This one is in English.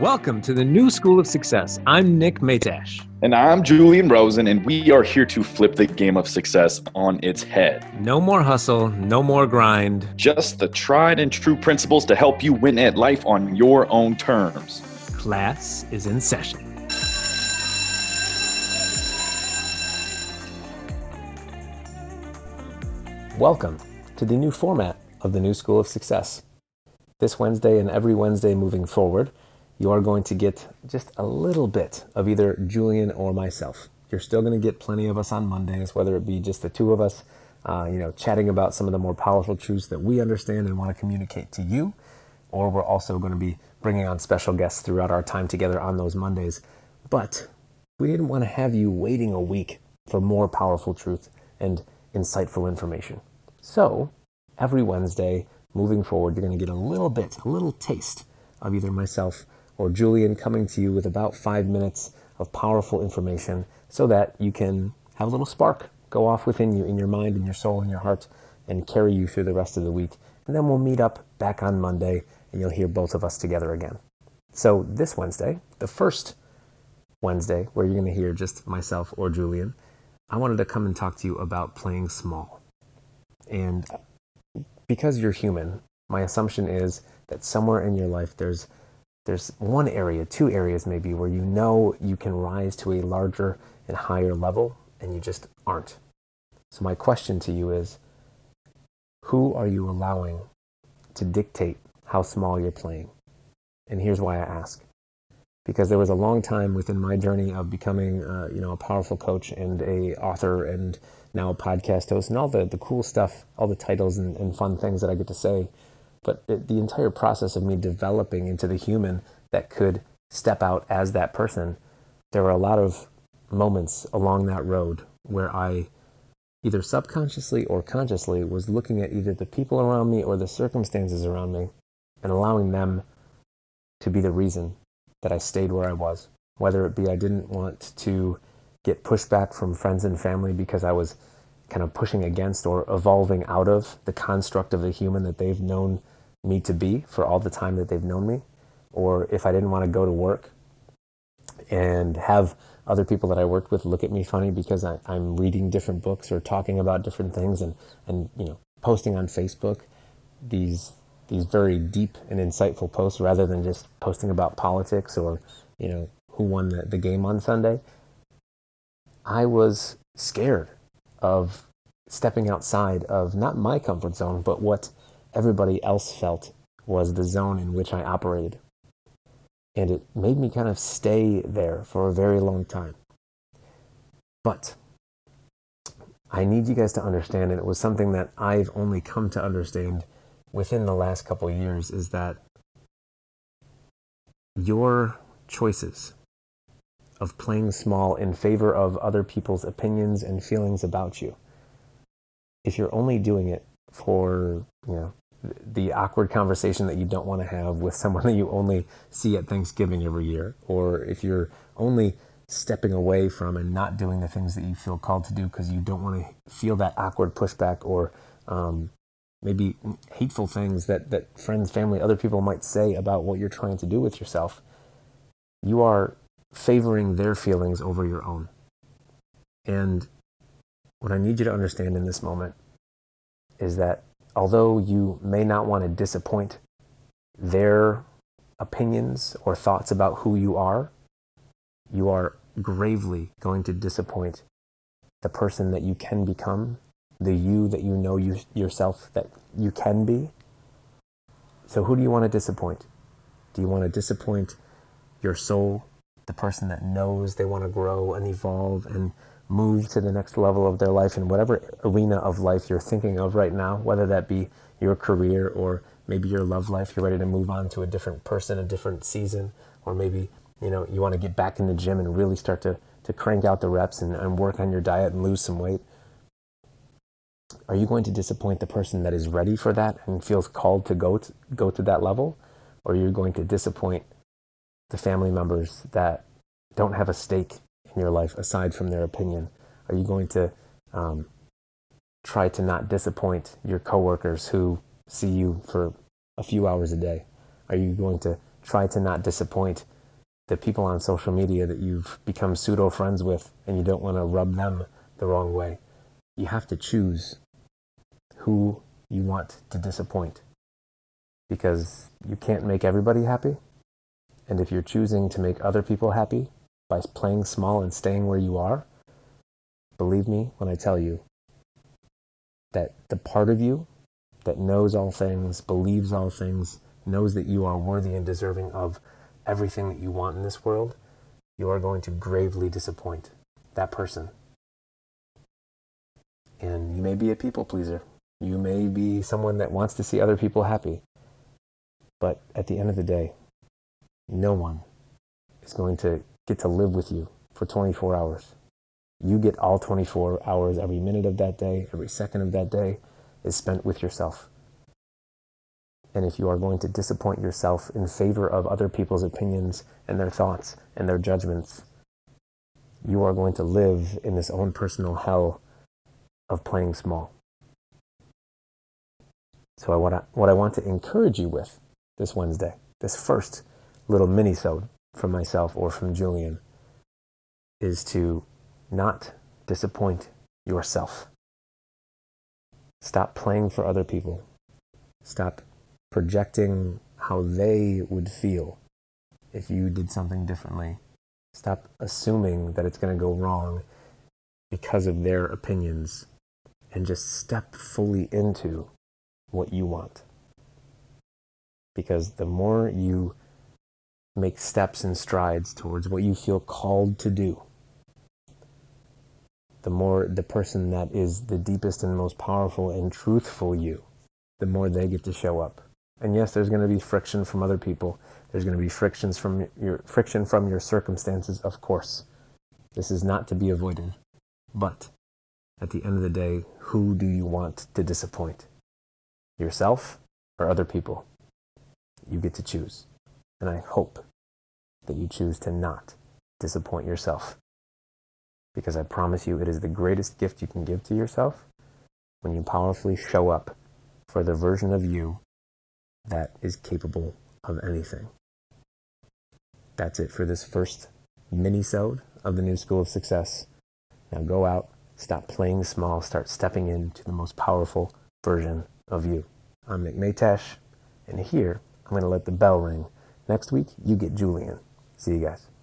Welcome to the New School of Success. I'm Nick Matash. And I'm Julian Rosen, and we are here to flip the game of success on its head. No more hustle, no more grind. Just the tried and true principles to help you win at life on your own terms. Class is in session. Welcome to the new format of the New School of Success. This Wednesday and every Wednesday moving forward, you are going to get just a little bit of either Julian or myself. You're still going to get plenty of us on Mondays, whether it be just the two of us, uh, you know, chatting about some of the more powerful truths that we understand and want to communicate to you, or we're also going to be bringing on special guests throughout our time together on those Mondays. But we didn't want to have you waiting a week for more powerful truth and insightful information. So every Wednesday, moving forward, you're going to get a little bit, a little taste of either myself or Julian coming to you with about five minutes of powerful information so that you can have a little spark go off within you, in your mind, in your soul, in your heart, and carry you through the rest of the week. And then we'll meet up back on Monday and you'll hear both of us together again. So this Wednesday, the first Wednesday, where you're going to hear just myself or Julian, I wanted to come and talk to you about playing small. And because you're human, my assumption is that somewhere in your life there's there's one area, two areas maybe, where you know you can rise to a larger and higher level and you just aren't. So, my question to you is who are you allowing to dictate how small you're playing? And here's why I ask. Because there was a long time within my journey of becoming, uh, you know, a powerful coach and a author and now a podcast host and all the, the cool stuff, all the titles and, and fun things that I get to say but it, the entire process of me developing into the human that could step out as that person, there were a lot of moments along that road where I either subconsciously or consciously was looking at either the people around me or the circumstances around me and allowing them to be the reason that I stayed where I was. Whether it be I didn't want to get pushback from friends and family because I was kind of pushing against or evolving out of the construct of the human that they've known me to be for all the time that they've known me, or if I didn't want to go to work and have other people that I worked with look at me funny because I, am reading different books or talking about different things and, and you know posting on Facebook these these very deep and insightful posts rather than just posting about politics or you know who won the, the game on Sunday. I was scared of stepping outside of not my comfort zone, but what everybody else felt was the zone in which I operated. And it made me kind of stay there for a very long time. But I need you guys to understand, and it was something that I've only come to understand within the last couple years, is that your choices of playing small in favor of other people's opinions and feelings about you. If you're only doing it for, you know, the awkward conversation that you don't want to have with someone that you only see at Thanksgiving every year, or if you're only stepping away from and not doing the things that you feel called to do because you don't want to feel that awkward pushback or um, maybe hateful things that, that friends, family, other people might say about what you're trying to do with yourself, you are favoring their feelings over your own. And what I need you to understand in this moment is that although you may not want to disappoint their opinions or thoughts about who you are, you are gravely going to disappoint the person that you can become, the you that you know you, yourself that you can be. So, who do you want to disappoint? Do you want to disappoint your soul the person that knows they want to grow and evolve and move to the next level of their life in whatever arena of life you're thinking of right now, whether that be your career or maybe your love life, you're ready to move on to a different person, a different season, or maybe you know you want to get back in the gym and really start to to crank out the reps and, and work on your diet and lose some weight. Are you going to disappoint the person that is ready for that and feels called to go to, go to that level? Or are you going to disappoint the family members that don't have a stake in your life aside from their opinion? Are you going to um, try to not disappoint your coworkers who see you for a few hours a day? Are you going to try to not disappoint the people on social media that you've become pseudo friends with and you don't want to rub them the wrong way. You have to choose who you want to disappoint because you can't make everybody happy. And if you're choosing to make other people happy by playing small and staying where you are, believe me when I tell you that the part of you that knows all things, believes all things, knows that you are worthy and deserving of everything that you want in this world, you are going to gravely disappoint that person. And you may be a people pleaser. You may be someone that wants to see other people happy. But at the end of the day, no one is going to get to live with you for 24 hours. You get all 24 hours, every minute of that day, every second of that day is spent with yourself. And if you are going to disappoint yourself in favor of other people's opinions and their thoughts and their judgments, you are going to live in this own personal hell of playing small. So I, what I want to encourage you with this Wednesday, this first little mini-sode from myself or from Julian, is to not disappoint yourself. Stop playing for other people. Stop projecting how they would feel if you did something differently. Stop assuming that it's going to go wrong because of their opinions and just step fully into what you want. Because the more you make steps and strides towards what you feel called to do, the more the person that is the deepest and most powerful and truthful you, the more they get to show up. And yes, there's going to be friction from other people. There's going to be frictions from your friction from your circumstances, of course. This is not to be avoided. But at the end of the day, who do you want to disappoint? Yourself or other people? You get to choose. And I hope that you choose to not disappoint yourself. Because I promise you, it is the greatest gift you can give to yourself when you powerfully show up for the version of you that is capable of anything. That's it for this first mini-sode of the New School of Success. Now go out, stop playing small, start stepping into the most powerful version of you. I'm Nick Matesh, and here I'm going to let the bell ring. Next week, you get Julian. See you guys.